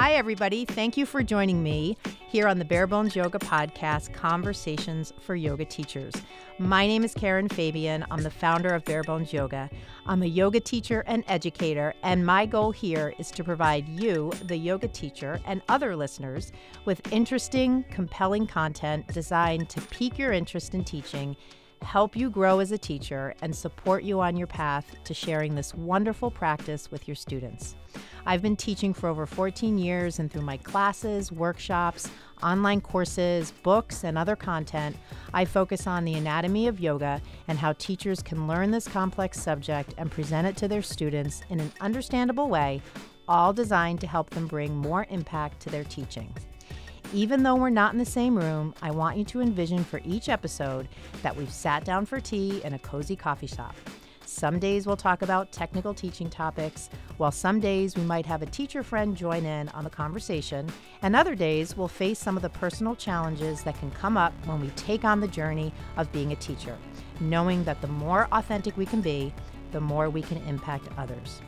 Hi, everybody. Thank you for joining me here on the Bare Bones Yoga Podcast Conversations for Yoga Teachers. My name is Karen Fabian. I'm the founder of Bare Bones Yoga. I'm a yoga teacher and educator, and my goal here is to provide you, the yoga teacher, and other listeners with interesting, compelling content designed to pique your interest in teaching help you grow as a teacher, and support you on your path to sharing this wonderful practice with your students. I've been teaching for over 14 years, and through my classes, workshops, online courses, books, and other content, I focus on the anatomy of yoga and how teachers can learn this complex subject and present it to their students in an understandable way, all designed to help them bring more impact to their teaching. Even though we're not in the same room, I want you to envision for each episode that we've sat down for tea in a cozy coffee shop. Some days we'll talk about technical teaching topics, while some days we might have a teacher friend join in on the conversation, and other days we'll face some of the personal challenges that can come up when we take on the journey of being a teacher, knowing that the more authentic we can be, the more we can impact others.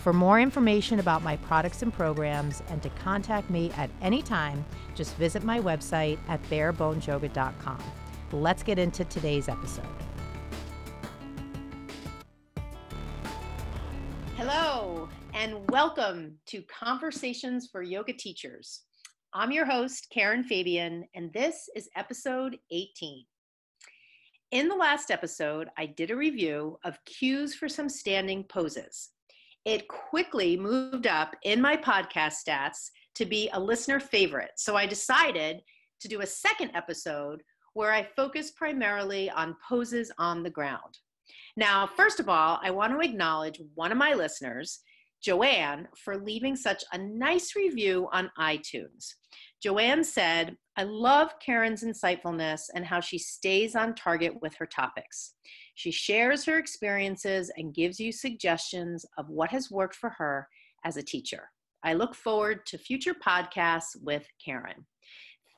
For more information about my products and programs and to contact me at any time, just visit my website at barebonesyoga.com. Let's get into today's episode. Hello, and welcome to Conversations for Yoga Teachers. I'm your host, Karen Fabian, and this is episode 18. In the last episode, I did a review of cues for some standing poses it quickly moved up in my podcast stats to be a listener favorite. So I decided to do a second episode where I focus primarily on poses on the ground. Now, first of all, I want to acknowledge one of my listeners, Joanne, for leaving such a nice review on iTunes. Joanne said, I love Karen's insightfulness and how she stays on target with her topics. She shares her experiences and gives you suggestions of what has worked for her as a teacher. I look forward to future podcasts with Karen.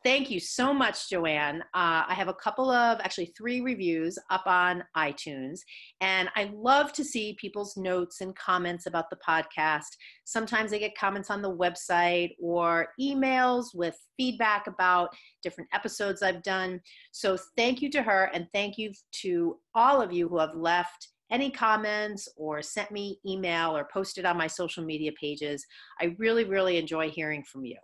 Thank you so much, Joanne. Uh, I have a couple of, actually, three reviews up on iTunes, and I love to see people's notes and comments about the podcast. Sometimes I get comments on the website or emails with feedback about different episodes I've done. So, thank you to her, and thank you to all of you who have left any comments or sent me email or posted on my social media pages. I really, really enjoy hearing from you.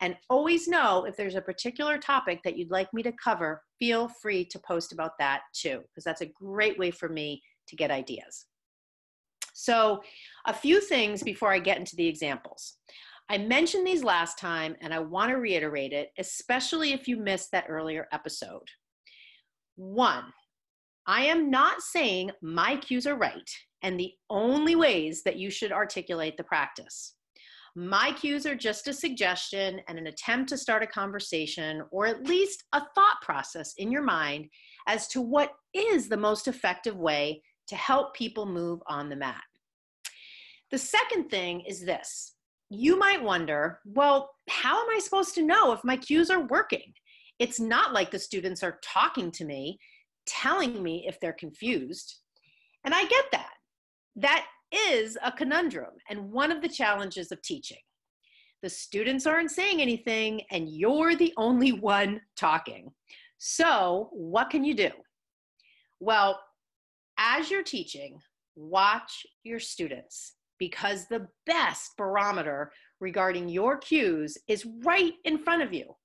And always know if there's a particular topic that you'd like me to cover, feel free to post about that too, because that's a great way for me to get ideas. So, a few things before I get into the examples. I mentioned these last time and I want to reiterate it, especially if you missed that earlier episode. One, I am not saying my cues are right and the only ways that you should articulate the practice. My cues are just a suggestion and an attempt to start a conversation or at least a thought process in your mind as to what is the most effective way to help people move on the mat. The second thing is this you might wonder, well, how am I supposed to know if my cues are working? It's not like the students are talking to me, telling me if they're confused. And I get that. That is a conundrum and one of the challenges of teaching. The students aren't saying anything, and you're the only one talking. So, what can you do? Well, as you're teaching, watch your students because the best barometer regarding your cues is right in front of you.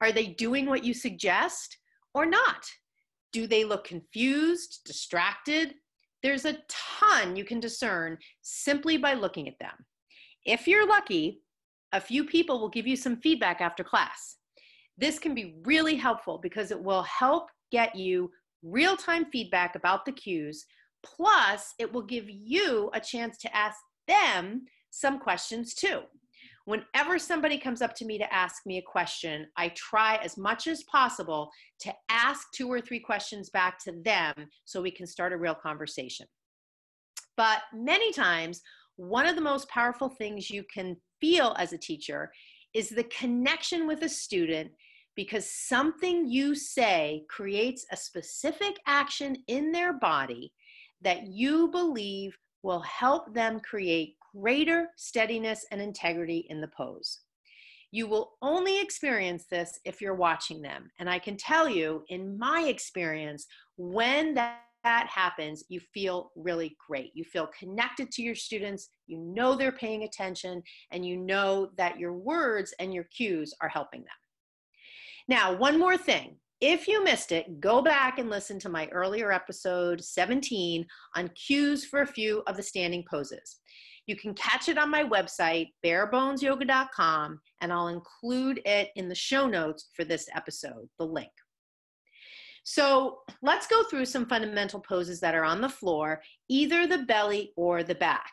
Are they doing what you suggest or not? Do they look confused, distracted, there's a ton you can discern simply by looking at them. If you're lucky, a few people will give you some feedback after class. This can be really helpful because it will help get you real time feedback about the cues. Plus, it will give you a chance to ask them some questions too whenever somebody comes up to me to ask me a question, I try as much as possible to ask two or three questions back to them so we can start a real conversation. But many times, one of the most powerful things you can feel as a teacher is the connection with a student because something you say creates a specific action in their body that you believe will help them create greater steadiness and integrity in the pose. You will only experience this if you're watching them. And I can tell you, in my experience, when that, that happens, you feel really great. You feel connected to your students, you know they're paying attention, and you know that your words and your cues are helping them. Now, one more thing. If you missed it, go back and listen to my earlier episode 17 on cues for a few of the standing poses. You can catch it on my website, barebonesyoga.com, and I'll include it in the show notes for this episode, the link. So let's go through some fundamental poses that are on the floor, either the belly or the back.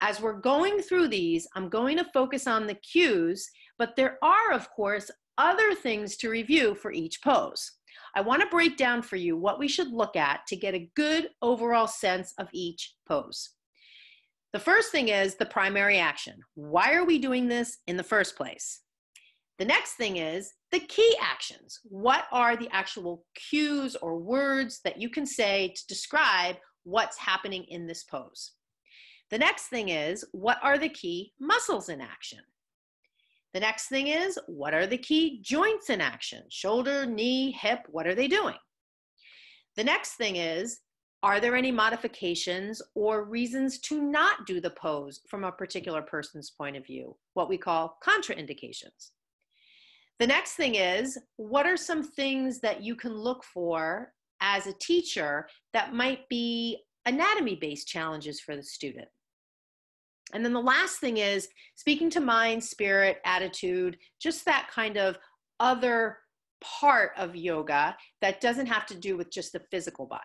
As we're going through these, I'm going to focus on the cues, but there are, of course, other things to review for each pose. I want to break down for you what we should look at to get a good overall sense of each pose. The first thing is the primary action. Why are we doing this in the first place? The next thing is the key actions. What are the actual cues or words that you can say to describe what's happening in this pose? The next thing is what are the key muscles in action? The next thing is what are the key joints in action? Shoulder, knee, hip, what are they doing? The next thing is are there any modifications or reasons to not do the pose from a particular person's point of view? What we call contraindications. The next thing is what are some things that you can look for as a teacher that might be anatomy based challenges for the student? And then the last thing is speaking to mind, spirit, attitude, just that kind of other part of yoga that doesn't have to do with just the physical body.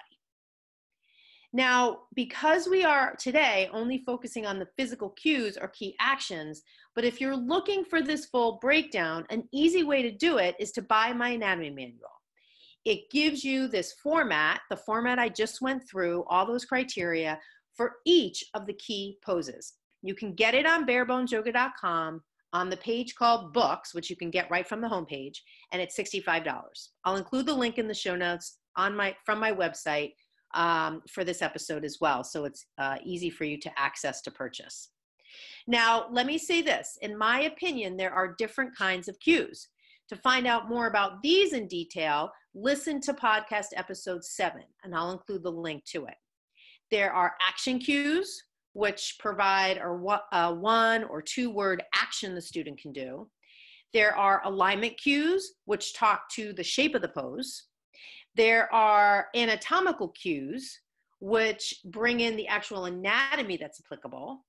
Now, because we are today only focusing on the physical cues or key actions, but if you're looking for this full breakdown, an easy way to do it is to buy my anatomy manual. It gives you this format, the format I just went through, all those criteria for each of the key poses. You can get it on barebonesyoga.com on the page called books, which you can get right from the homepage, and it's $65. I'll include the link in the show notes on my from my website um, for this episode as well. So it's uh, easy for you to access to purchase. Now, let me say this in my opinion, there are different kinds of cues. To find out more about these in detail, listen to podcast episode seven, and I'll include the link to it. There are action cues, which provide a uh, one or two word action the student can do. There are alignment cues, which talk to the shape of the pose. There are anatomical cues, which bring in the actual anatomy that's applicable.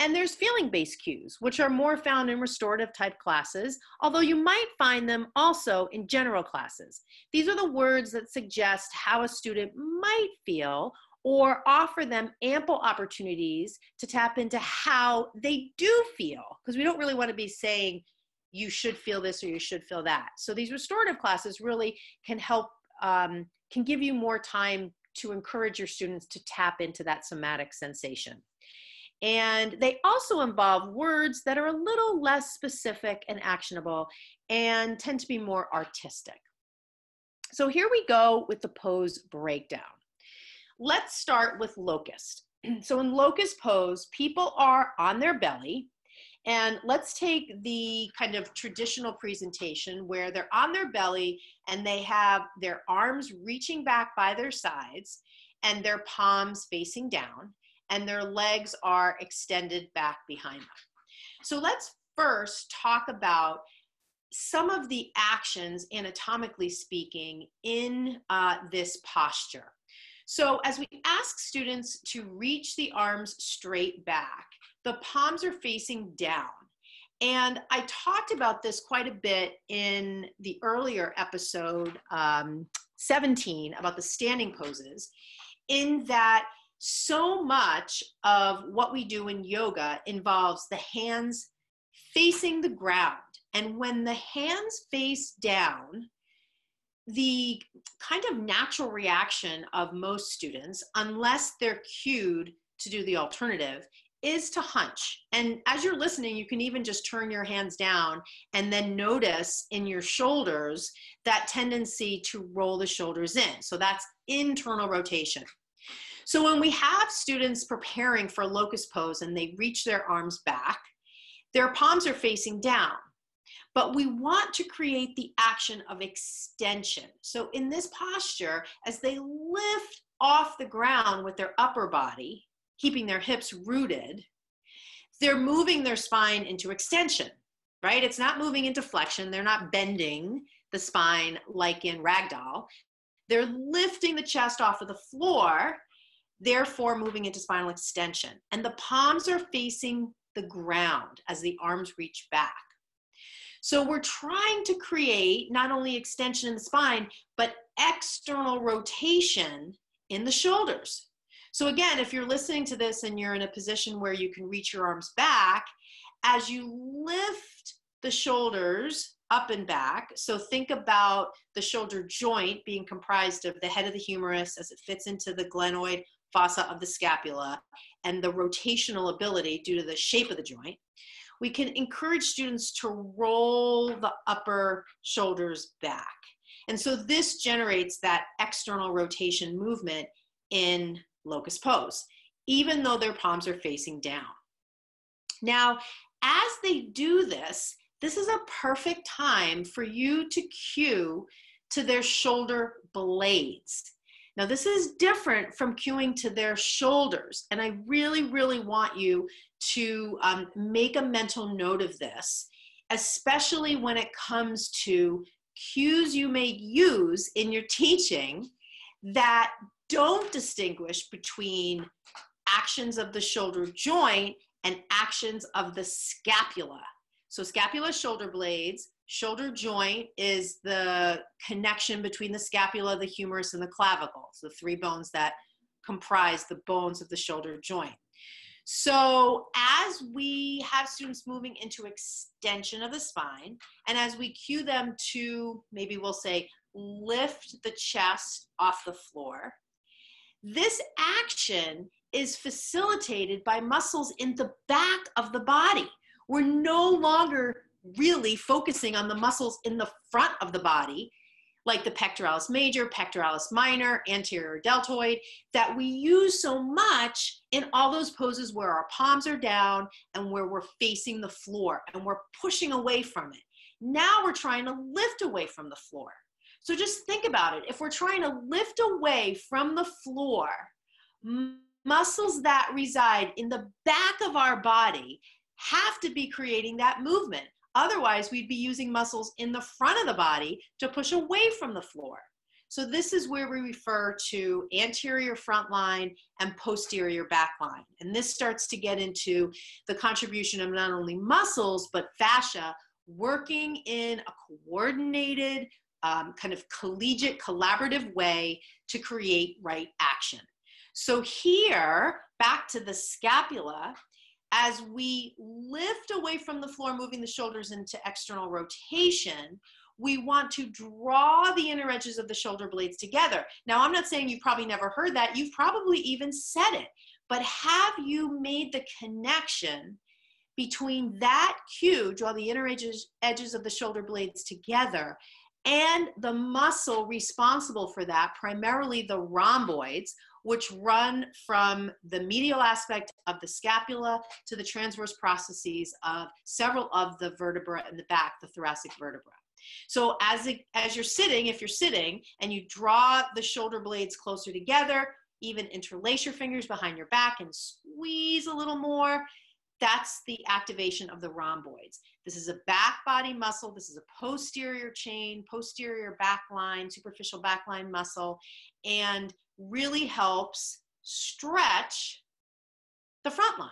And there's feeling based cues, which are more found in restorative type classes, although you might find them also in general classes. These are the words that suggest how a student might feel or offer them ample opportunities to tap into how they do feel, because we don't really want to be saying you should feel this or you should feel that. So these restorative classes really can help um, can give you more time to encourage your students to tap into that somatic sensation. And they also involve words that are a little less specific and actionable and tend to be more artistic. So here we go with the pose breakdown. Let's start with locust. So in locust pose, people are on their belly and let's take the kind of traditional presentation where they're on their belly and they have their arms reaching back by their sides and their palms facing down and their legs are extended back behind them. So let's first talk about some of the actions, anatomically speaking, in uh, this posture. So as we ask students to reach the arms straight back, the palms are facing down. And I talked about this quite a bit in the earlier episode um, 17 about the standing poses, in that so much of what we do in yoga involves the hands facing the ground. And when the hands face down, the kind of natural reaction of most students, unless they're cued to do the alternative, is to hunch. And as you're listening, you can even just turn your hands down and then notice in your shoulders that tendency to roll the shoulders in. So that's internal rotation. So when we have students preparing for locust pose and they reach their arms back, their palms are facing down. But we want to create the action of extension. So in this posture, as they lift off the ground with their upper body, keeping their hips rooted, they're moving their spine into extension, right? It's not moving into flexion. They're not bending the spine like in ragdoll. They're lifting the chest off of the floor, therefore moving into spinal extension. And the palms are facing the ground as the arms reach back. So we're trying to create not only extension in the spine, but external rotation in the shoulders. So again, if you're listening to this and you're in a position where you can reach your arms back, as you lift the shoulders up and back. So think about the shoulder joint being comprised of the head of the humerus as it fits into the glenoid fossa of the scapula and the rotational ability due to the shape of the joint. We can encourage students to roll the upper shoulders back. And so this generates that external rotation movement in locust pose, even though their palms are facing down. Now, as they do this, this is a perfect time for you to cue to their shoulder blades. Now, this is different from cueing to their shoulders, and I really, really want you to um, make a mental note of this, especially when it comes to cues you may use in your teaching that don't distinguish between actions of the shoulder joint and actions of the scapula. So scapula shoulder blades, shoulder joint is the connection between the scapula, the humerus, and the clavicle. So the three bones that comprise the bones of the shoulder joint. So as we have students moving into extension of the spine, and as we cue them to, maybe we'll say, lift the chest off the floor, this action is facilitated by muscles in the back of the body we're no longer really focusing on the muscles in the front of the body, like the pectoralis major, pectoralis minor, anterior deltoid, that we use so much in all those poses where our palms are down and where we're facing the floor and we're pushing away from it. Now we're trying to lift away from the floor. So just think about it. If we're trying to lift away from the floor, muscles that reside in the back of our body have to be creating that movement. Otherwise, we'd be using muscles in the front of the body to push away from the floor. So this is where we refer to anterior front line and posterior back line. And this starts to get into the contribution of not only muscles, but fascia working in a coordinated, um, kind of collegiate, collaborative way to create right action. So here, back to the scapula, as we lift away from the floor, moving the shoulders into external rotation, we want to draw the inner edges of the shoulder blades together. Now, I'm not saying you've probably never heard that. You've probably even said it. But have you made the connection between that cue, draw the inner edges, edges of the shoulder blades together, and the muscle responsible for that, primarily the rhomboids, which run from the medial aspect of the scapula to the transverse processes of several of the vertebrae in the back, the thoracic vertebra. So as, as you're sitting, if you're sitting and you draw the shoulder blades closer together, even interlace your fingers behind your back and squeeze a little more, that's the activation of the rhomboids. This is a back body muscle. This is a posterior chain, posterior back line, superficial back line muscle. And really helps stretch the front line.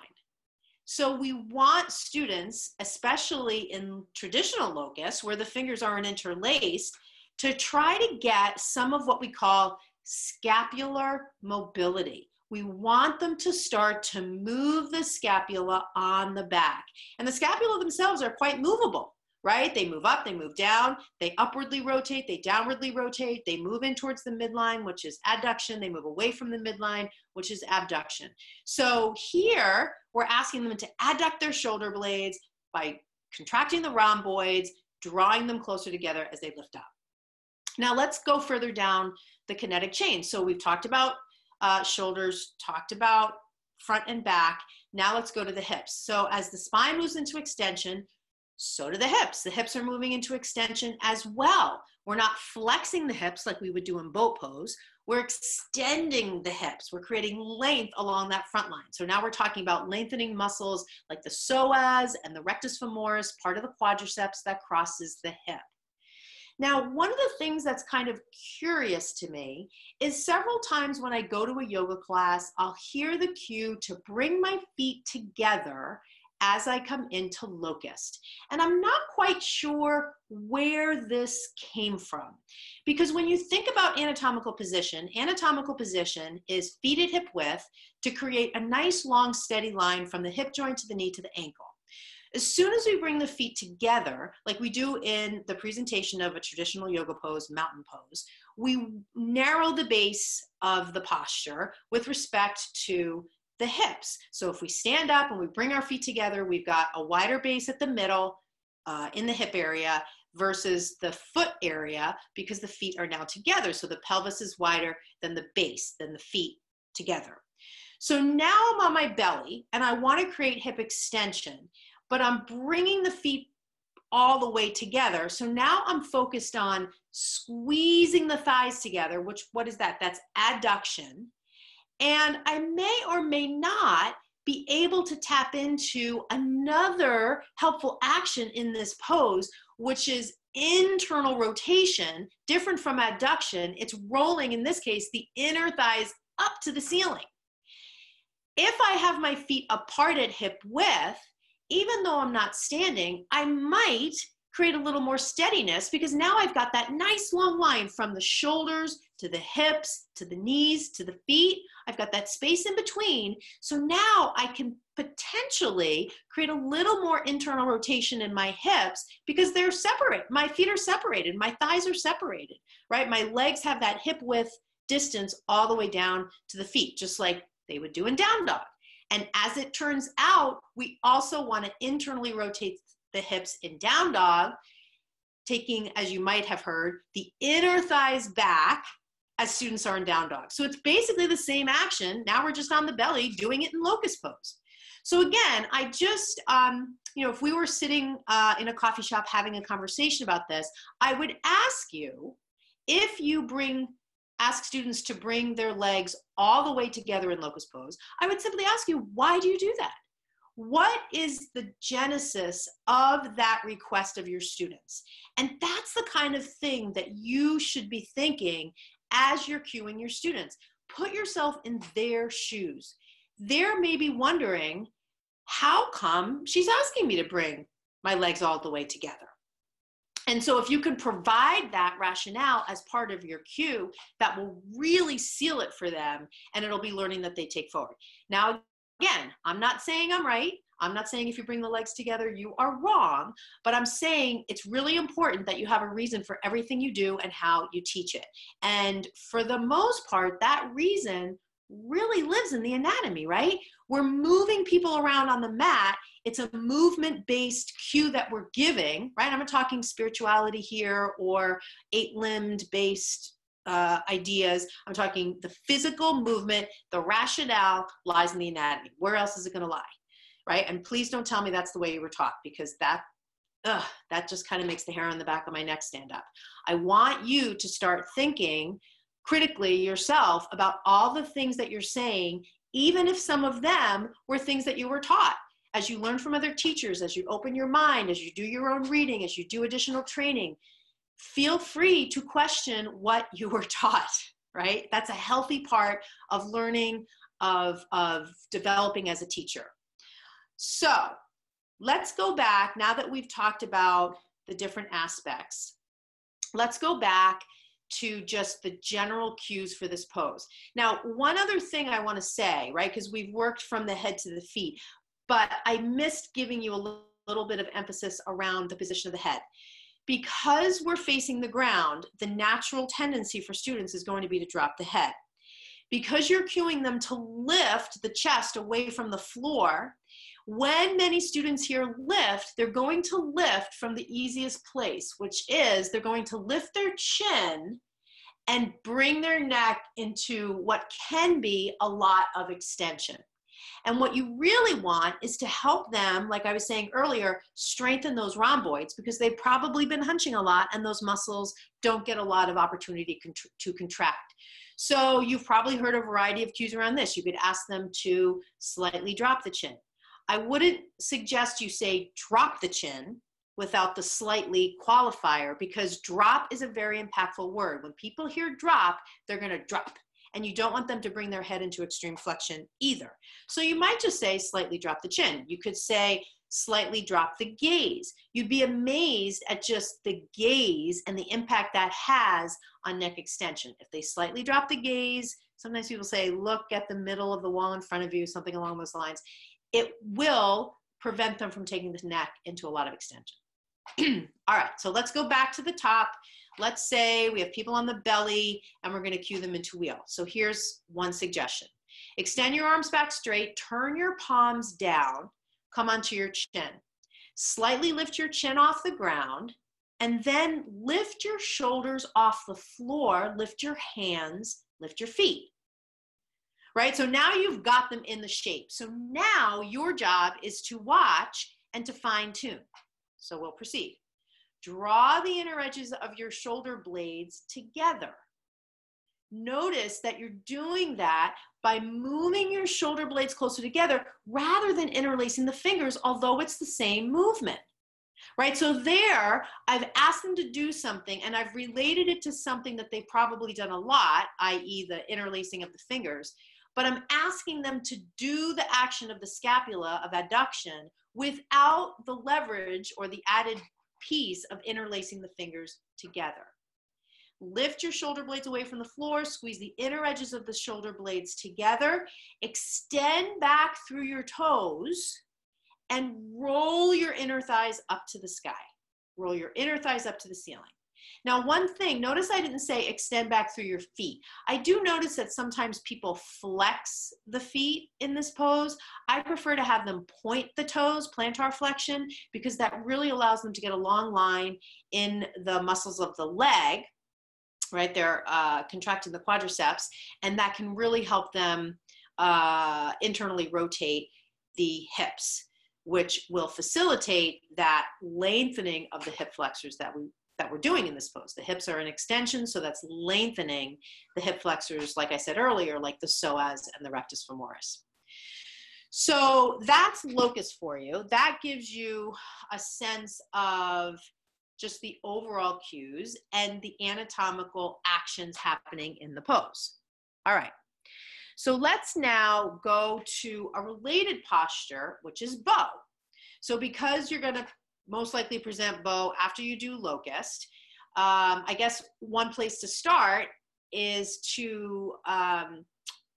So we want students, especially in traditional locust where the fingers aren't interlaced, to try to get some of what we call scapular mobility. We want them to start to move the scapula on the back. And the scapula themselves are quite movable right? They move up, they move down, they upwardly rotate, they downwardly rotate, they move in towards the midline, which is adduction, they move away from the midline, which is abduction. So here, we're asking them to adduct their shoulder blades by contracting the rhomboids, drawing them closer together as they lift up. Now let's go further down the kinetic chain. So we've talked about uh, shoulders, talked about front and back. Now let's go to the hips. So as the spine moves into extension, so do the hips. The hips are moving into extension as well. We're not flexing the hips like we would do in boat pose. We're extending the hips. We're creating length along that front line. So now we're talking about lengthening muscles like the psoas and the rectus femoris, part of the quadriceps that crosses the hip. Now, one of the things that's kind of curious to me is several times when I go to a yoga class, I'll hear the cue to bring my feet together as I come into locust. And I'm not quite sure where this came from. Because when you think about anatomical position, anatomical position is feet at hip width to create a nice long steady line from the hip joint to the knee to the ankle. As soon as we bring the feet together, like we do in the presentation of a traditional yoga pose, mountain pose, we narrow the base of the posture with respect to the hips. So if we stand up and we bring our feet together, we've got a wider base at the middle uh, in the hip area versus the foot area because the feet are now together. So the pelvis is wider than the base, than the feet together. So now I'm on my belly and I want to create hip extension, but I'm bringing the feet all the way together. So now I'm focused on squeezing the thighs together, which what is that? That's adduction. And I may or may not be able to tap into another helpful action in this pose, which is internal rotation, different from adduction. It's rolling, in this case, the inner thighs up to the ceiling. If I have my feet apart at hip width, even though I'm not standing, I might create a little more steadiness because now I've got that nice long line from the shoulders to the hips to the knees to the feet. I've got that space in between. So now I can potentially create a little more internal rotation in my hips because they're separate. My feet are separated, my thighs are separated, right? My legs have that hip width distance all the way down to the feet, just like they would do in down dog. And as it turns out, we also want to internally rotate the hips in down dog, taking, as you might have heard, the inner thighs back as students are in down dog. So it's basically the same action. Now we're just on the belly doing it in locust pose. So again, I just, um, you know, if we were sitting uh, in a coffee shop having a conversation about this, I would ask you if you bring, ask students to bring their legs all the way together in locust pose, I would simply ask you, why do you do that? What is the genesis of that request of your students? And that's the kind of thing that you should be thinking as you're cueing your students. Put yourself in their shoes. They're maybe wondering, how come she's asking me to bring my legs all the way together? And so, if you can provide that rationale as part of your cue, that will really seal it for them and it'll be learning that they take forward. Now, again, I'm not saying I'm right. I'm not saying if you bring the legs together, you are wrong, but I'm saying it's really important that you have a reason for everything you do and how you teach it. And for the most part, that reason really lives in the anatomy, right? We're moving people around on the mat. It's a movement based cue that we're giving, right? I'm not talking spirituality here or eight limbed based uh, ideas. I'm talking the physical movement, the rationale lies in the anatomy. Where else is it going to lie? Right? And please don't tell me that's the way you were taught because that ugh, that just kind of makes the hair on the back of my neck stand up. I want you to start thinking critically yourself about all the things that you're saying, even if some of them were things that you were taught. As you learn from other teachers, as you open your mind, as you do your own reading, as you do additional training, feel free to question what you were taught, right? That's a healthy part of learning, of, of developing as a teacher. So let's go back now that we've talked about the different aspects. Let's go back to just the general cues for this pose. Now, one other thing I want to say, right, because we've worked from the head to the feet, but I missed giving you a little bit of emphasis around the position of the head. Because we're facing the ground, the natural tendency for students is going to be to drop the head. Because you're cueing them to lift the chest away from the floor, when many students here lift, they're going to lift from the easiest place, which is they're going to lift their chin and bring their neck into what can be a lot of extension. And what you really want is to help them, like I was saying earlier, strengthen those rhomboids because they've probably been hunching a lot and those muscles don't get a lot of opportunity to contract. So you've probably heard a variety of cues around this. You could ask them to slightly drop the chin. I wouldn't suggest you say drop the chin without the slightly qualifier because drop is a very impactful word. When people hear drop, they're going to drop. And you don't want them to bring their head into extreme flexion either. So you might just say slightly drop the chin. You could say slightly drop the gaze. You'd be amazed at just the gaze and the impact that has on neck extension. If they slightly drop the gaze, sometimes people say, look at the middle of the wall in front of you, something along those lines. It will prevent them from taking the neck into a lot of extension. All right, so let's go back to the top. Let's say we have people on the belly and we're gonna cue them into wheel. So here's one suggestion. Extend your arms back straight, turn your palms down, come onto your chin. Slightly lift your chin off the ground and then lift your shoulders off the floor, lift your hands, lift your feet. Right? So now you've got them in the shape. So now your job is to watch and to fine tune. So we'll proceed. Draw the inner edges of your shoulder blades together. Notice that you're doing that by moving your shoulder blades closer together rather than interlacing the fingers, although it's the same movement. Right? So there, I've asked them to do something and I've related it to something that they've probably done a lot, i.e., the interlacing of the fingers. But I'm asking them to do the action of the scapula of adduction without the leverage or the added piece of interlacing the fingers together. Lift your shoulder blades away from the floor, squeeze the inner edges of the shoulder blades together, extend back through your toes, and roll your inner thighs up to the sky. Roll your inner thighs up to the ceiling. Now, one thing, notice I didn't say extend back through your feet. I do notice that sometimes people flex the feet in this pose. I prefer to have them point the toes, plantar flexion, because that really allows them to get a long line in the muscles of the leg, right? They're uh, contracting the quadriceps, and that can really help them uh, internally rotate the hips which will facilitate that lengthening of the hip flexors that we that we're doing in this pose. The hips are an extension, so that's lengthening the hip flexors, like I said earlier, like the psoas and the rectus femoris. So that's locust for you. That gives you a sense of just the overall cues and the anatomical actions happening in the pose. All right. So let's now go to a related posture, which is bow. So because you're going to most likely present bow after you do locust. Um, I guess one place to start is to um,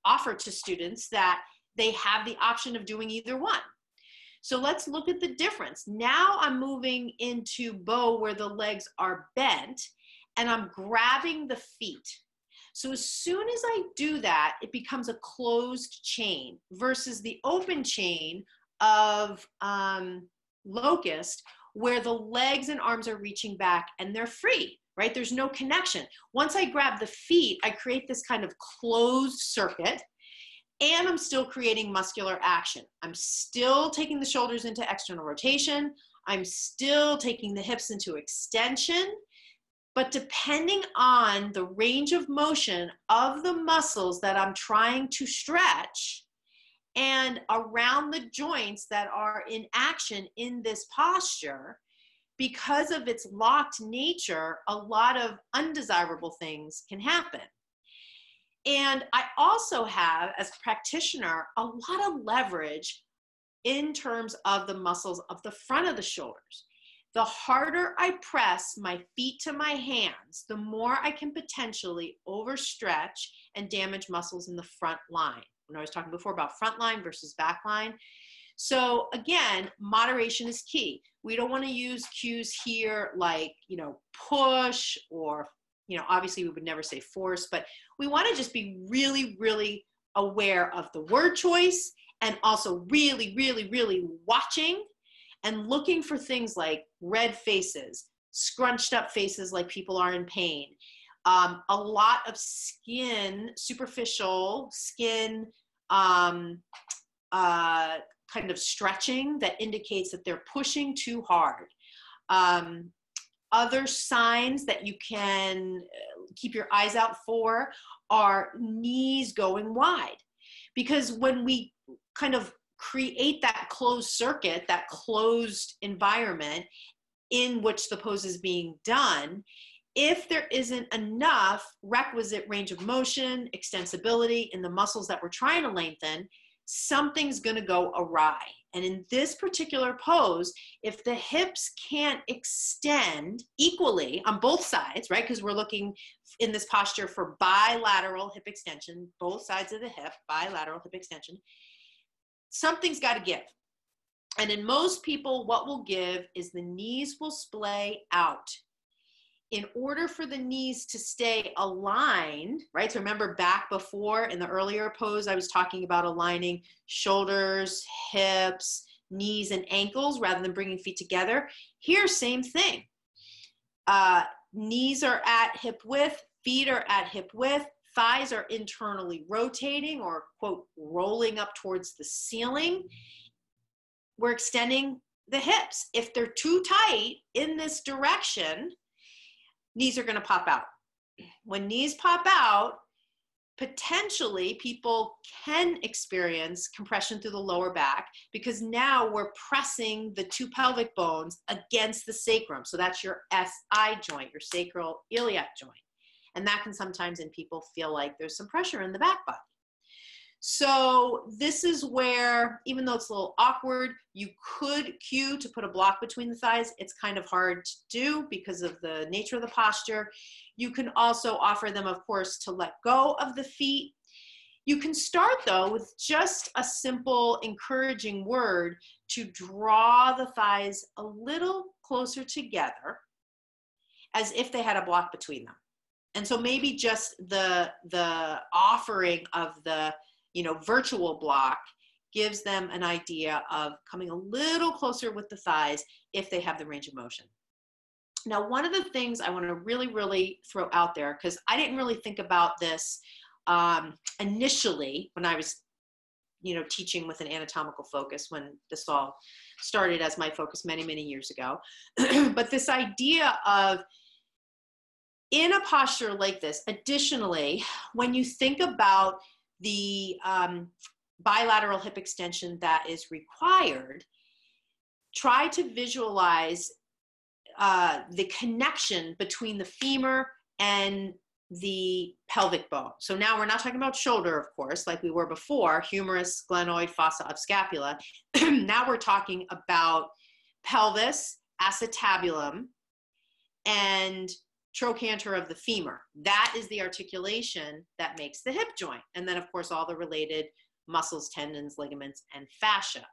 offer to students that they have the option of doing either one. So let's look at the difference. Now I'm moving into bow where the legs are bent and I'm grabbing the feet. So as soon as I do that, it becomes a closed chain versus the open chain of um, locust where the legs and arms are reaching back and they're free, right? There's no connection. Once I grab the feet, I create this kind of closed circuit and I'm still creating muscular action. I'm still taking the shoulders into external rotation. I'm still taking the hips into extension. But depending on the range of motion of the muscles that I'm trying to stretch, and around the joints that are in action in this posture, because of its locked nature, a lot of undesirable things can happen. And I also have, as a practitioner, a lot of leverage in terms of the muscles of the front of the shoulders. The harder I press my feet to my hands, the more I can potentially overstretch and damage muscles in the front line when I was talking before about front line versus back line. So again, moderation is key. We don't want to use cues here like, you know, push or, you know, obviously we would never say force, but we want to just be really, really aware of the word choice and also really, really, really watching and looking for things like red faces, scrunched up faces like people are in pain, um, a lot of skin, superficial skin um, uh, kind of stretching that indicates that they're pushing too hard. Um, other signs that you can uh, keep your eyes out for are knees going wide. Because when we kind of create that closed circuit, that closed environment in which the pose is being done, if there isn't enough requisite range of motion, extensibility in the muscles that we're trying to lengthen, something's going to go awry. And in this particular pose, if the hips can't extend equally on both sides, right? Because we're looking in this posture for bilateral hip extension, both sides of the hip, bilateral hip extension, something's got to give. And in most people, what will give is the knees will splay out in order for the knees to stay aligned, right? So remember back before in the earlier pose, I was talking about aligning shoulders, hips, knees, and ankles rather than bringing feet together. Here, same thing. Uh, knees are at hip width, feet are at hip width, thighs are internally rotating or, quote, rolling up towards the ceiling. We're extending the hips. If they're too tight in this direction, knees are going to pop out. When knees pop out, potentially people can experience compression through the lower back because now we're pressing the two pelvic bones against the sacrum. So that's your SI joint, your sacral iliac joint. And that can sometimes in people feel like there's some pressure in the back body. So this is where, even though it's a little awkward, you could cue to put a block between the thighs. It's kind of hard to do because of the nature of the posture. You can also offer them, of course, to let go of the feet. You can start though with just a simple encouraging word to draw the thighs a little closer together as if they had a block between them. And so maybe just the the offering of the you know, virtual block gives them an idea of coming a little closer with the thighs if they have the range of motion. Now, one of the things I want to really, really throw out there, because I didn't really think about this um, initially when I was, you know, teaching with an anatomical focus when this all started as my focus many, many years ago. but this idea of in a posture like this, additionally, when you think about the um, bilateral hip extension that is required, try to visualize uh, the connection between the femur and the pelvic bone. So now we're not talking about shoulder, of course, like we were before, humerus, glenoid, fossa of scapula. now we're talking about pelvis, acetabulum, and trochanter of the femur. That is the articulation that makes the hip joint. And then, of course, all the related muscles, tendons, ligaments, and fascia.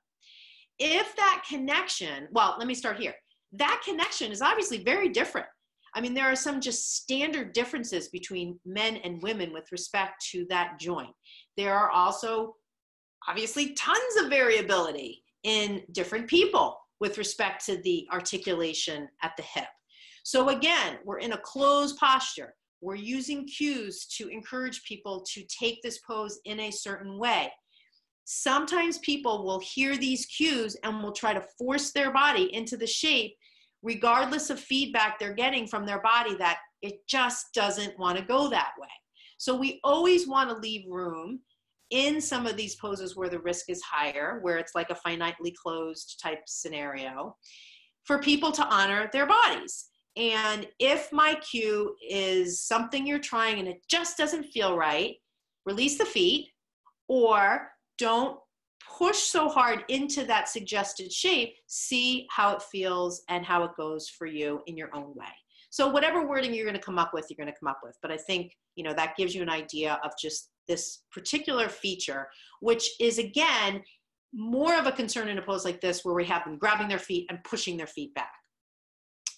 If that connection, well, let me start here. That connection is obviously very different. I mean, there are some just standard differences between men and women with respect to that joint. There are also obviously tons of variability in different people with respect to the articulation at the hip. So again, we're in a closed posture. We're using cues to encourage people to take this pose in a certain way. Sometimes people will hear these cues and will try to force their body into the shape, regardless of feedback they're getting from their body that it just doesn't want to go that way. So we always want to leave room in some of these poses where the risk is higher, where it's like a finitely closed type scenario, for people to honor their bodies. And if my cue is something you're trying and it just doesn't feel right, release the feet or don't push so hard into that suggested shape. See how it feels and how it goes for you in your own way. So whatever wording you're going to come up with, you're going to come up with. But I think, you know, that gives you an idea of just this particular feature, which is again more of a concern in a pose like this where we have them grabbing their feet and pushing their feet back.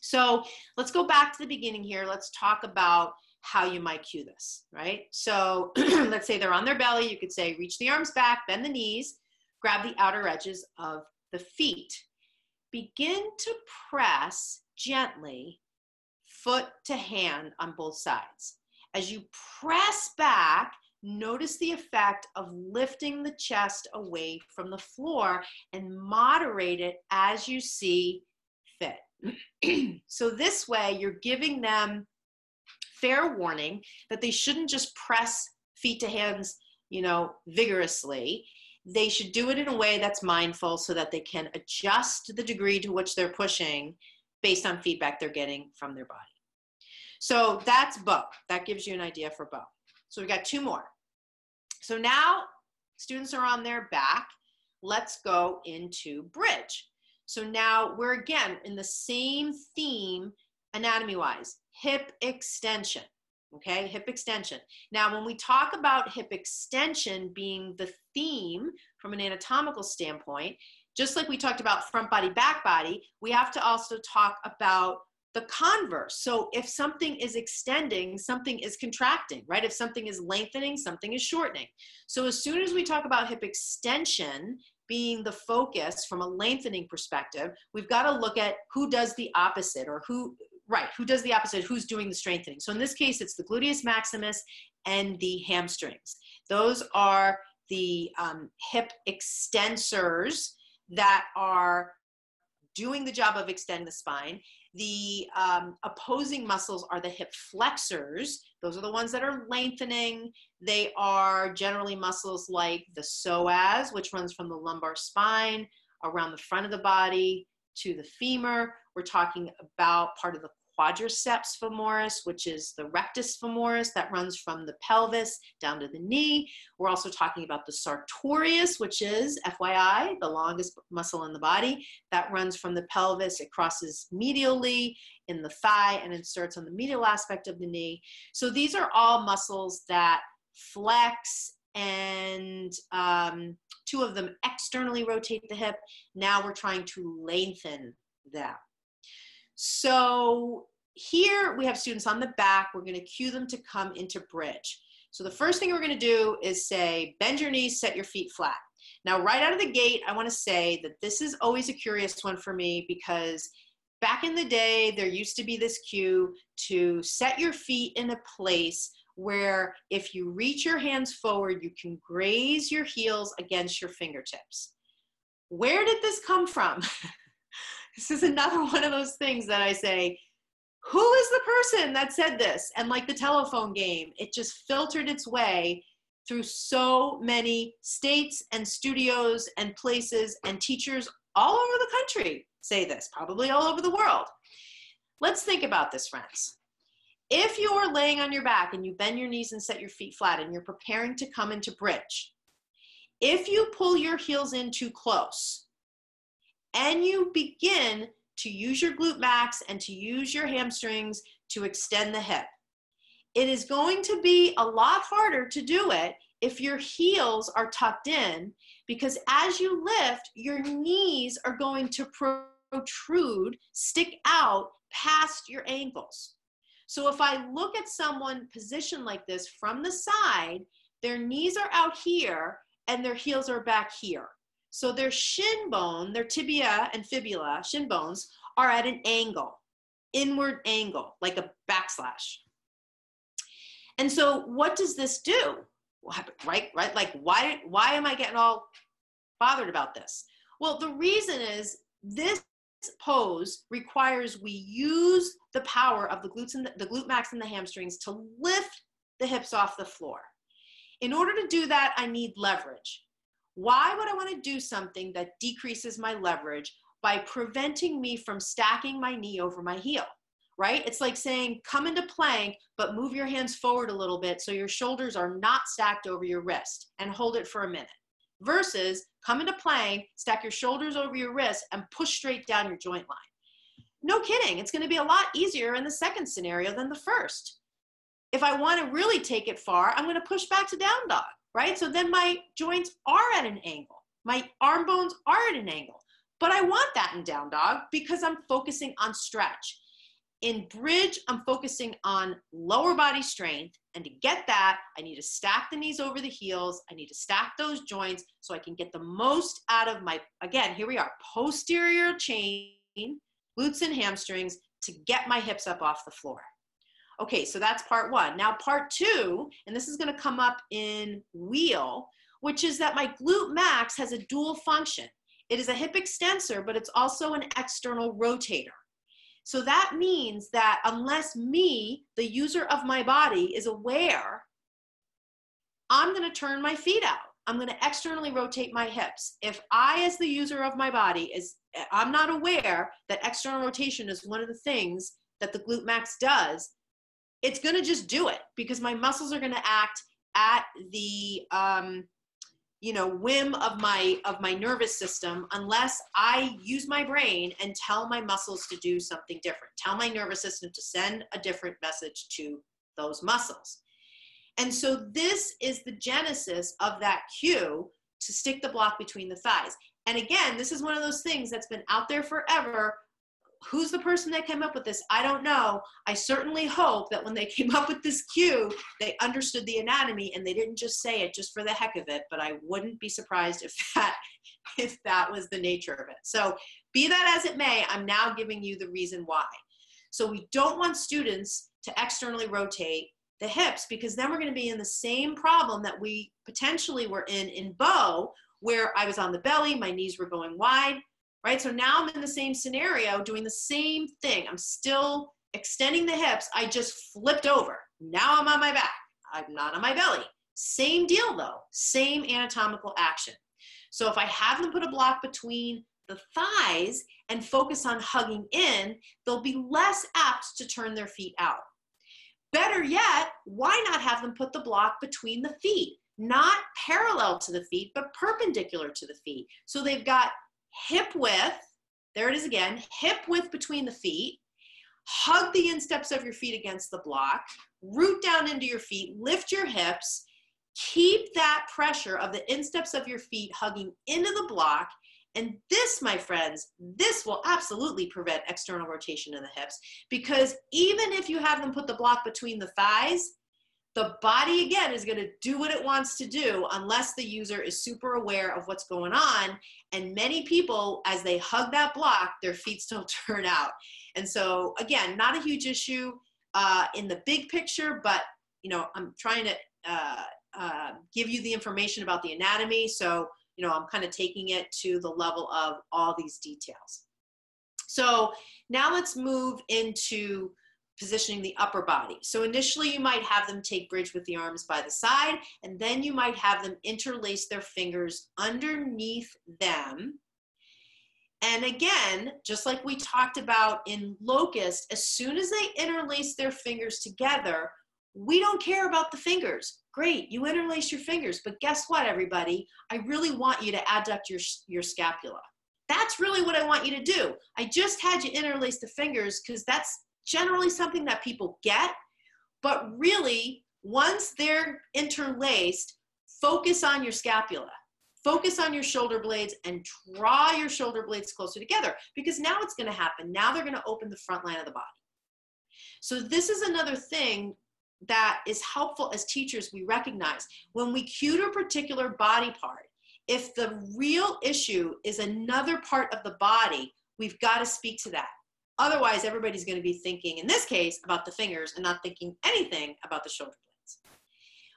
So let's go back to the beginning here. Let's talk about how you might cue this, right? So let's say they're on their belly. You could say, reach the arms back, bend the knees, grab the outer edges of the feet. Begin to press gently, foot to hand on both sides. As you press back, notice the effect of lifting the chest away from the floor and moderate it as you see. so this way you're giving them fair warning that they shouldn't just press feet to hands, you know, vigorously. They should do it in a way that's mindful so that they can adjust the degree to which they're pushing based on feedback they're getting from their body. So that's bow. That gives you an idea for bow. So we've got two more. So now students are on their back. Let's go into bridge. So now we're again in the same theme anatomy wise hip extension. Okay, hip extension. Now, when we talk about hip extension being the theme from an anatomical standpoint, just like we talked about front body, back body, we have to also talk about the converse. So if something is extending, something is contracting, right? If something is lengthening, something is shortening. So as soon as we talk about hip extension being the focus from a lengthening perspective, we've got to look at who does the opposite or who, right, who does the opposite, who's doing the strengthening. So in this case, it's the gluteus maximus and the hamstrings. Those are the um, hip extensors that are doing the job of extending the spine. The um, opposing muscles are the hip flexors. Those are the ones that are lengthening. They are generally muscles like the psoas, which runs from the lumbar spine around the front of the body to the femur. We're talking about part of the quadriceps femoris, which is the rectus femoris that runs from the pelvis down to the knee. We're also talking about the sartorius, which is, FYI, the longest muscle in the body that runs from the pelvis. It crosses medially in the thigh and inserts on the medial aspect of the knee. So these are all muscles that flex and um, two of them externally rotate the hip. Now we're trying to lengthen them. So here we have students on the back. We're going to cue them to come into bridge. So the first thing we're going to do is say, bend your knees, set your feet flat. Now, right out of the gate, I want to say that this is always a curious one for me because back in the day, there used to be this cue to set your feet in a place where if you reach your hands forward, you can graze your heels against your fingertips. Where did this come from? this is another one of those things that I say, who is the person that said this? And like the telephone game, it just filtered its way through so many states and studios and places and teachers all over the country say this, probably all over the world. Let's think about this, friends. If you are laying on your back and you bend your knees and set your feet flat and you're preparing to come into bridge, if you pull your heels in too close, and you begin to use your glute max and to use your hamstrings to extend the hip. It is going to be a lot harder to do it if your heels are tucked in because as you lift, your knees are going to protrude, stick out past your ankles. So if I look at someone positioned like this from the side, their knees are out here and their heels are back here. So their shin bone, their tibia and fibula, shin bones, are at an angle, inward angle, like a backslash. And so what does this do? Right, right? Like why why am I getting all bothered about this? Well, the reason is this pose requires we use the power of the glutes and the, the glute max and the hamstrings to lift the hips off the floor. In order to do that, I need leverage. Why would I want to do something that decreases my leverage by preventing me from stacking my knee over my heel? Right? It's like saying, come into plank, but move your hands forward a little bit so your shoulders are not stacked over your wrist and hold it for a minute. Versus come into plank, stack your shoulders over your wrist, and push straight down your joint line. No kidding, it's going to be a lot easier in the second scenario than the first. If I want to really take it far, I'm going to push back to down dog right? So then my joints are at an angle. My arm bones are at an angle. But I want that in down dog because I'm focusing on stretch. In bridge, I'm focusing on lower body strength. And to get that, I need to stack the knees over the heels. I need to stack those joints so I can get the most out of my, again, here we are, posterior chain, glutes and hamstrings to get my hips up off the floor. Okay, so that's part one. Now, part two, and this is to come up in wheel, which is that my glute max has a dual function. It is a hip extensor, but it's also an external rotator. So that means that unless me, the user of my body, is aware, I'm to turn my feet out. I'm to externally rotate my hips. If I, as the user of my body, is I'm not aware that external rotation is one of the things that the glute max does, it's going to just do it because my muscles are going to act at the um, you know whim of my of my nervous system unless i use my brain and tell my muscles to do something different tell my nervous system to send a different message to those muscles. And so this is the genesis of that cue to stick the block between the thighs. And again this is one of those things that's been out there forever who's the person that came up with this? I don't know. I certainly hope that when they came up with this cue, they understood the anatomy and they didn't just say it just for the heck of it. But I wouldn't be surprised if that if that was the nature of it. So be that as it may, I'm now giving you the reason why. So we don't want students to externally rotate the hips because then we're going to be in the same problem that we potentially were in in bow where I was on the belly, my knees were going wide, right? So now I'm in the same scenario doing the same thing. I'm still extending the hips. I just flipped over. Now I'm on my back. I'm not on my belly. Same deal though, same anatomical action. So if I have them put a block between the thighs and focus on hugging in, they'll be less apt to turn their feet out. Better yet, why not have them put the block between the feet? Not parallel to the feet, but perpendicular to the feet. So they've got hip width, there it is again, hip width between the feet, hug the insteps of your feet against the block, root down into your feet, lift your hips, keep that pressure of the insteps of your feet hugging into the block. And this, my friends, this will absolutely prevent external rotation in the hips because even if you have them put the block between the thighs, the body again is going to do what it wants to do unless the user is super aware of what's going on. And many people as they hug that block their feet still turn out. And so again not a huge issue uh, in the big picture but you know i'm trying to uh, uh, give you the information about the anatomy. So you know i'm kind of taking it to the level of all these details. So now let's move into positioning the upper body. So initially you might have them take bridge with the arms by the side, and then you might have them interlace their fingers underneath them. And again, just like we talked about in locust, as soon as they interlace their fingers together, we don't care about the fingers. Great, you interlace your fingers, but guess what, everybody? I really want you to adduct your, your scapula. That's really what I want you to do. I just had you interlace the fingers because that's generally something that people get, but really, once they're interlaced, focus on your scapula. Focus on your shoulder blades and draw your shoulder blades closer together because now it's going to happen. Now they're going to open the front line of the body. So, this is another thing that is helpful as teachers we recognize when we cue to a particular body part if the real issue is another part of the body we've got to speak to that Otherwise, everybody's going to be thinking, in this case, about the fingers and not thinking anything about the shoulder blades.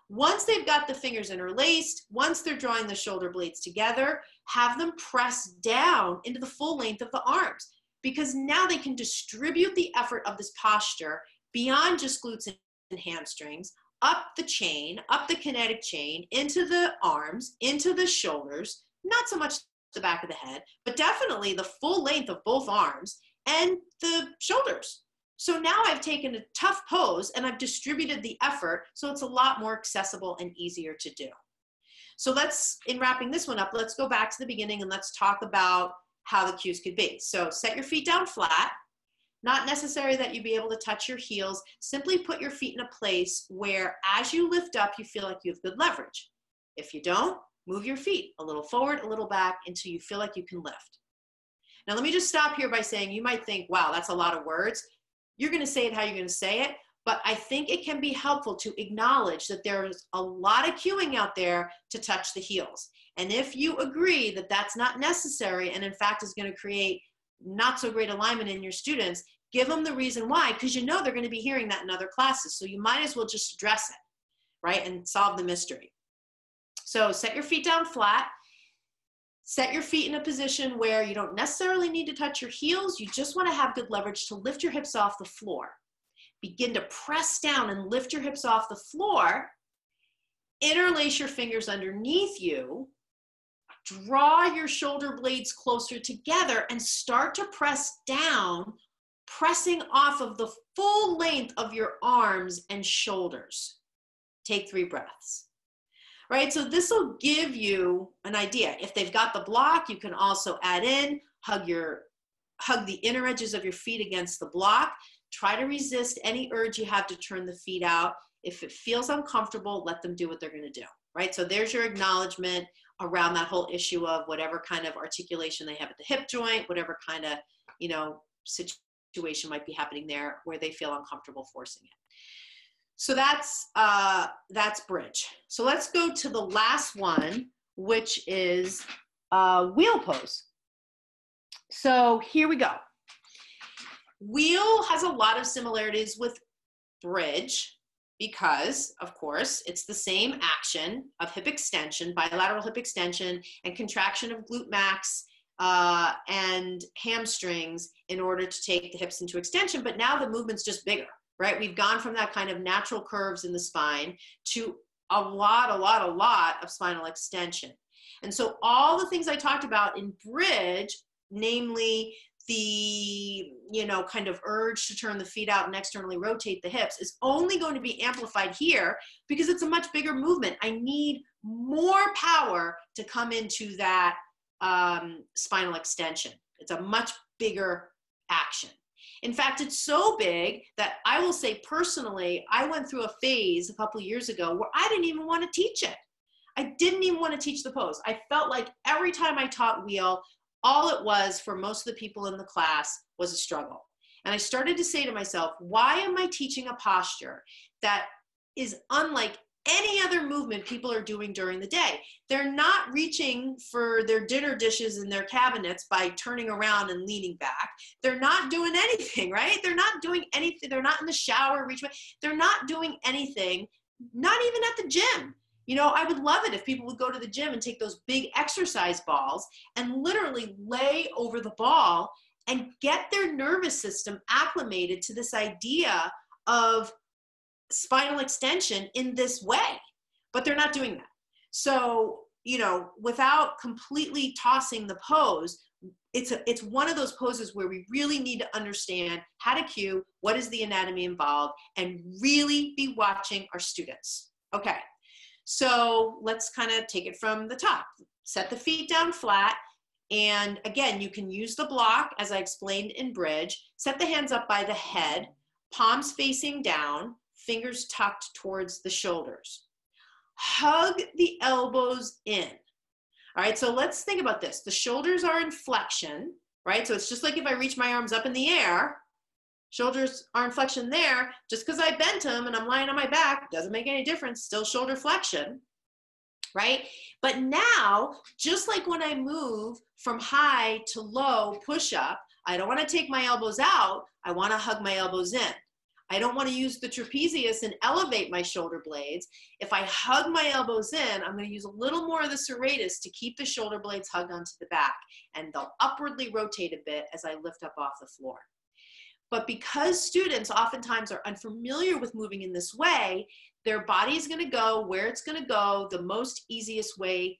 Once they've got the fingers interlaced, once they're drawing the shoulder blades together, have them press down into the full length of the arms because now they can distribute the effort of this posture beyond just glutes and hamstrings, up the chain, up the kinetic chain, into the arms, into the shoulders, not so much the back of the head, but definitely the full length of both arms and the shoulders. So now I've taken a tough pose and I've distributed the effort so it's a lot more accessible and easier to do. So let's, in wrapping this one up, let's go back to the beginning and let's talk about how the cues could be. So set your feet down flat. Not necessary that you be able to touch your heels. Simply put your feet in a place where as you lift up, you feel like you have good leverage. If you don't, move your feet a little forward, a little back until you feel like you can lift. Now, let me just stop here by saying you might think, wow, that's a lot of words. You're going to say it how you're going to say it, but I think it can be helpful to acknowledge that there's a lot of cueing out there to touch the heels. And if you agree that that's not necessary and in fact is going to create not so great alignment in your students, give them the reason why, because you know they're going to be hearing that in other classes. So you might as well just address it, right? And solve the mystery. So set your feet down flat. Set your feet in a position where you don't necessarily need to touch your heels. You just want to have good leverage to lift your hips off the floor. Begin to press down and lift your hips off the floor. Interlace your fingers underneath you draw your shoulder blades closer together and start to press down, pressing off of the full length of your arms and shoulders. Take three breaths. Right, so this will give you an idea. If they've got the block, you can also add in, hug your hug the inner edges of your feet against the block. Try to resist any urge you have to turn the feet out. If it feels uncomfortable, let them do what they're going to do. Right? So there's your acknowledgement around that whole issue of whatever kind of articulation they have at the hip joint, whatever kind of, you know, situation might be happening there where they feel uncomfortable forcing it. So that's uh, that's bridge. So let's go to the last one, which is uh, wheel pose. So here we go. Wheel has a lot of similarities with bridge because, of course, it's the same action of hip extension, bilateral hip extension, and contraction of glute max uh, and hamstrings in order to take the hips into extension. But now the movement's just bigger, right? We've gone from that kind of natural curves in the spine to a lot, a lot, a lot of spinal extension. And so all the things I talked about in bridge, namely the you know kind of urge to turn the feet out and externally rotate the hips is only going to be amplified here because it's a much bigger movement i need more power to come into that um, spinal extension it's a much bigger action in fact it's so big that i will say personally i went through a phase a couple years ago where i didn't even want to teach it I didn't even want to teach the pose. I felt like every time I taught wheel, all it was for most of the people in the class was a struggle. And I started to say to myself, why am I teaching a posture that is unlike any other movement people are doing during the day? They're not reaching for their dinner dishes in their cabinets by turning around and leaning back. They're not doing anything, right? They're not doing anything. They're not in the shower, reaching. They're not doing anything, not even at the gym. You know, I would love it if people would go to the gym and take those big exercise balls and literally lay over the ball and get their nervous system acclimated to this idea of spinal extension in this way. But they're not doing that. So, you know, without completely tossing the pose, it's a, it's one of those poses where we really need to understand how to cue, what is the anatomy involved, and really be watching our students. Okay, so let's kind of take it from the top. Set the feet down flat. And again, you can use the block as I explained in bridge. Set the hands up by the head, palms facing down, fingers tucked towards the shoulders. Hug the elbows in. All right, so let's think about this. The shoulders are in flexion, right? So it's just like if I reach my arms up in the air, Shoulders are in flexion there. Just because I bent them and I'm lying on my back doesn't make any difference. Still shoulder flexion, right? But now, just like when I move from high to low push up, I don't want to take my elbows out. I want to hug my elbows in. I don't want to use the trapezius and elevate my shoulder blades. If I hug my elbows in, I'm going to use a little more of the serratus to keep the shoulder blades hugged onto the back. And they'll upwardly rotate a bit as I lift up off the floor. But because students oftentimes are unfamiliar with moving in this way, their body is going to go where it's going to go the most easiest way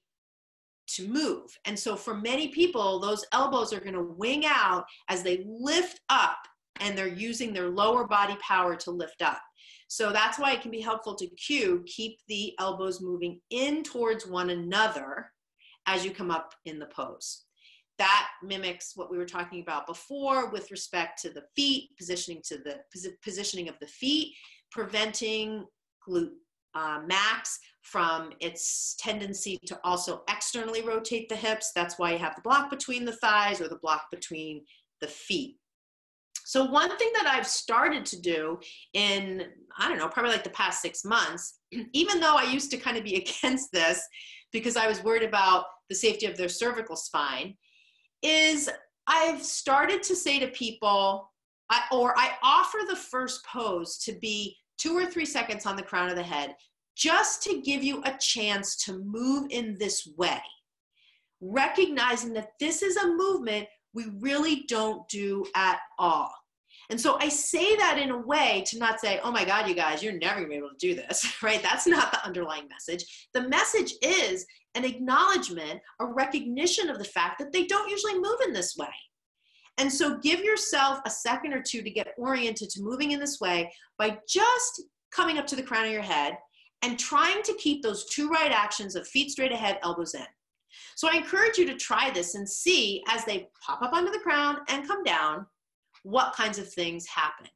to move. And so for many people, those elbows are going to wing out as they lift up and they're using their lower body power to lift up. So that's why it can be helpful to cue, keep the elbows moving in towards one another as you come up in the pose that mimics what we were talking about before with respect to the feet, positioning to the positioning of the feet, preventing glute uh, max from its tendency to also externally rotate the hips. That's why you have the block between the thighs or the block between the feet. So one thing that I've started to do in, I don't know, probably like the past six months, even though I used to kind of be against this because I was worried about the safety of their cervical spine, is I've started to say to people, I, or I offer the first pose to be two or three seconds on the crown of the head, just to give you a chance to move in this way, recognizing that this is a movement we really don't do at all. And so I say that in a way to not say, oh my God, you guys, you're never gonna be able to do this, right? That's not the underlying message. The message is an acknowledgement, a recognition of the fact that they don't usually move in this way. And so give yourself a second or two to get oriented to moving in this way by just coming up to the crown of your head and trying to keep those two right actions of feet straight ahead, elbows in. So I encourage you to try this and see as they pop up onto the crown and come down, what kinds of things happen.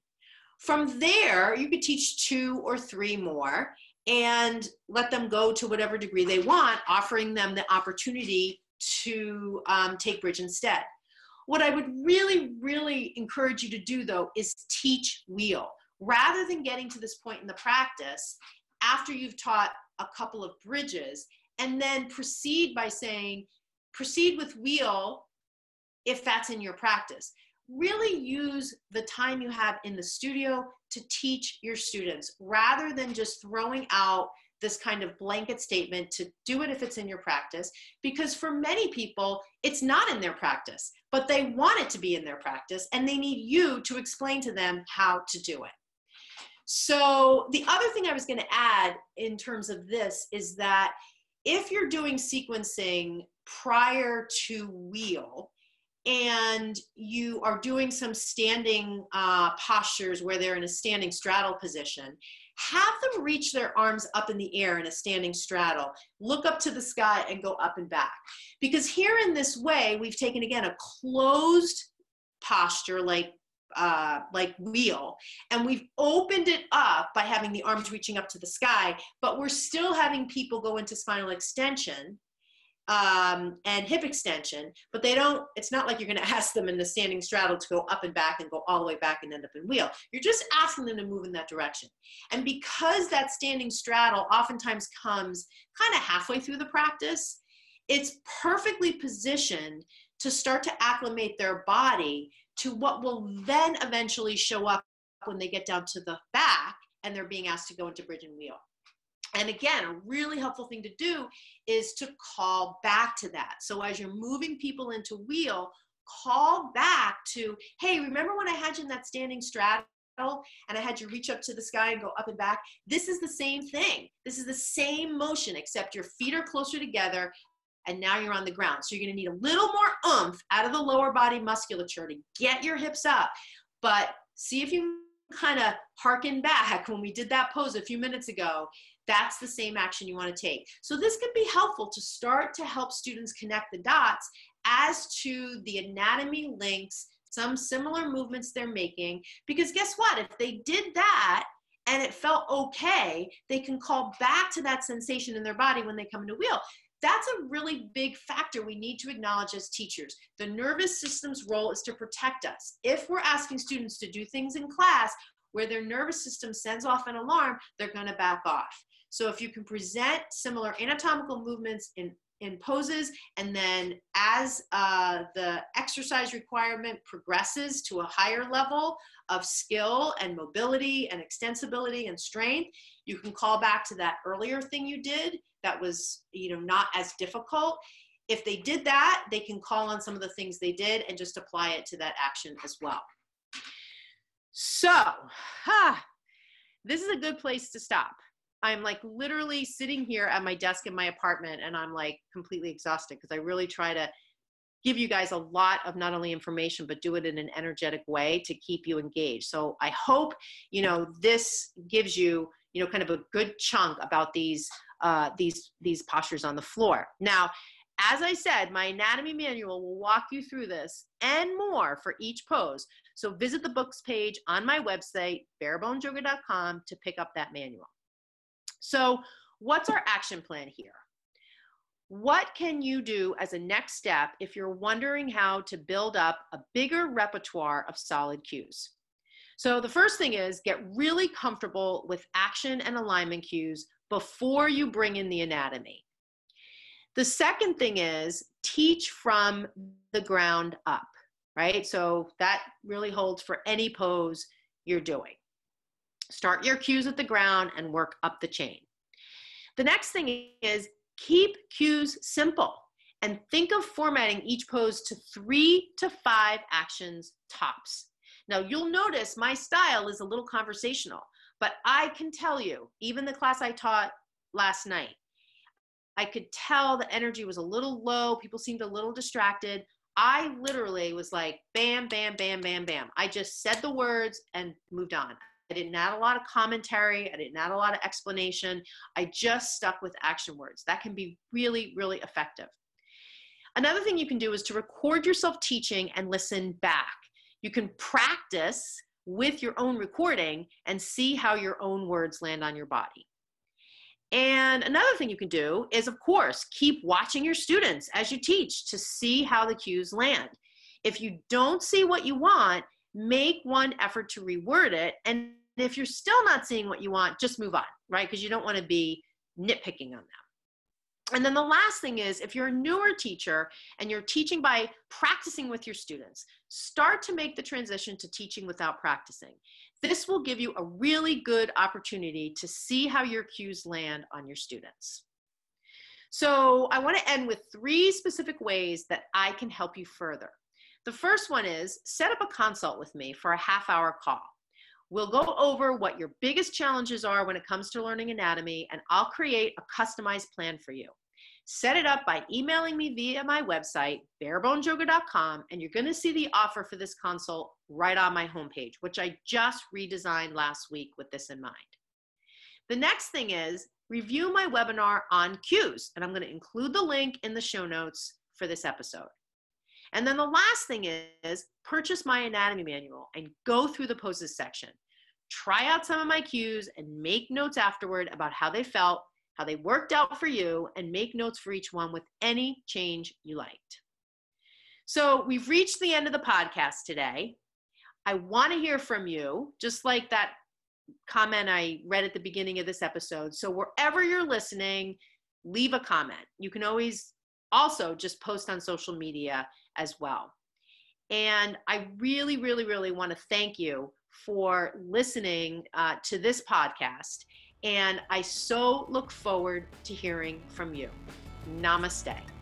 From there, you could teach two or three more and let them go to whatever degree they want, offering them the opportunity to um, take bridge instead. What I would really, really encourage you to do though is teach wheel. Rather than getting to this point in the practice, after you've taught a couple of bridges, and then proceed by saying, proceed with wheel if that's in your practice really use the time you have in the studio to teach your students rather than just throwing out this kind of blanket statement to do it if it's in your practice. Because for many people it's not in their practice but they want it to be in their practice and they need you to explain to them how to do it. So the other thing i was going to add in terms of this is that if you're doing sequencing prior to wheel and you are doing some standing uh, postures where they're in a standing straddle position, have them reach their arms up in the air in a standing straddle. Look up to the sky and go up and back. Because here in this way, we've taken again a closed posture like uh, like wheel and we've opened it up by having the arms reaching up to the sky but we're still having people go into spinal extension um, and hip extension, but they don't, it's not like you're going to ask them in the standing straddle to go up and back and go all the way back and end up in wheel. You're just asking them to move in that direction. And because that standing straddle oftentimes comes kind of halfway through the practice, it's perfectly positioned to start to acclimate their body to what will then eventually show up when they get down to the back and they're being asked to go into bridge and wheel. And again, a really helpful thing to do is to call back to that. So as you're moving people into wheel, call back to, hey, remember when I had you in that standing straddle? and I had you reach up to the sky and go up and back. This is the same thing. This is the same motion, except your feet are closer together and now you're on the ground. So you're gonna need a little more oomph out of the lower body musculature to get your hips up. But see if you kind of harken back when we did that pose a few minutes ago that's the same action you want to take. So this can be helpful to start to help students connect the dots as to the anatomy links, some similar movements they're making, because guess what? If they did that and it felt okay, they can call back to that sensation in their body when they come into wheel. That's a really big factor we need to acknowledge as teachers. The nervous system's role is to protect us. If we're asking students to do things in class where their nervous system sends off an alarm, they're going to back off. So if you can present similar anatomical movements in, in poses, and then as uh, the exercise requirement progresses to a higher level of skill and mobility and extensibility and strength, you can call back to that earlier thing you did that was you know not as difficult. If they did that they can call on some of the things they did and just apply it to that action as well. So huh, this is a good place to stop I'm like literally sitting here at my desk in my apartment and I'm like completely exhausted because I really try to give you guys a lot of not only information but do it in an energetic way to keep you engaged. So I hope, you know, this gives you, you know, kind of a good chunk about these uh, these these postures on the floor. Now, as I said, my anatomy manual will walk you through this and more for each pose. So visit the books page on my website, barebonesyoga.com, to pick up that manual. So, what's our action plan here? What can you do as a next step if you're wondering how to build up a bigger repertoire of solid cues? So, the first thing is get really comfortable with action and alignment cues before you bring in the anatomy. The second thing is teach from the ground up. right? So that really holds for any pose you're doing. Start your cues at the ground and work up the chain. The next thing is keep cues simple and think of formatting each pose to three to five actions tops. Now, you'll notice my style is a little conversational, but I can tell you, even the class I taught last night, I could tell the energy was a little low. People seemed a little distracted. I literally was like, bam, bam, bam, bam, bam. I just said the words and moved on. I didn't add a lot of commentary. I didn't add a lot of explanation. I just stuck with action words. That can be really, really effective. Another thing you can do is to record yourself teaching and listen back. You can practice with your own recording and see how your own words land on your body. And another thing you can do is, of course, keep watching your students as you teach to see how the cues land. If you don't see what you want, make one effort to reword it. And if you're still not seeing what you want, just move on, right? Because you don't want to be nitpicking on them. And then the last thing is if you're a newer teacher and you're teaching by practicing with your students, start to make the transition to teaching without practicing. This will give you a really good opportunity to see how your cues land on your students. So I want to end with three specific ways that I can help you further. The first one is set up a consult with me for a half hour call. We'll go over what your biggest challenges are when it comes to learning anatomy, and I'll create a customized plan for you. Set it up by emailing me via my website, barebonesyoga.com, and you're going to see the offer for this consult right on my homepage, which I just redesigned last week with this in mind. The next thing is review my webinar on cues, and I'm going to include the link in the show notes for this episode. And then the last thing is purchase my anatomy manual and go through the poses section. Try out some of my cues and make notes afterward about how they felt, how they worked out for you, and make notes for each one with any change you liked. So we've reached the end of the podcast today. I want to hear from you, just like that comment I read at the beginning of this episode. So wherever you're listening, leave a comment. You can always also just post on social media as well. And I really, really, really want to thank you for listening uh, to this podcast. And I so look forward to hearing from you. Namaste.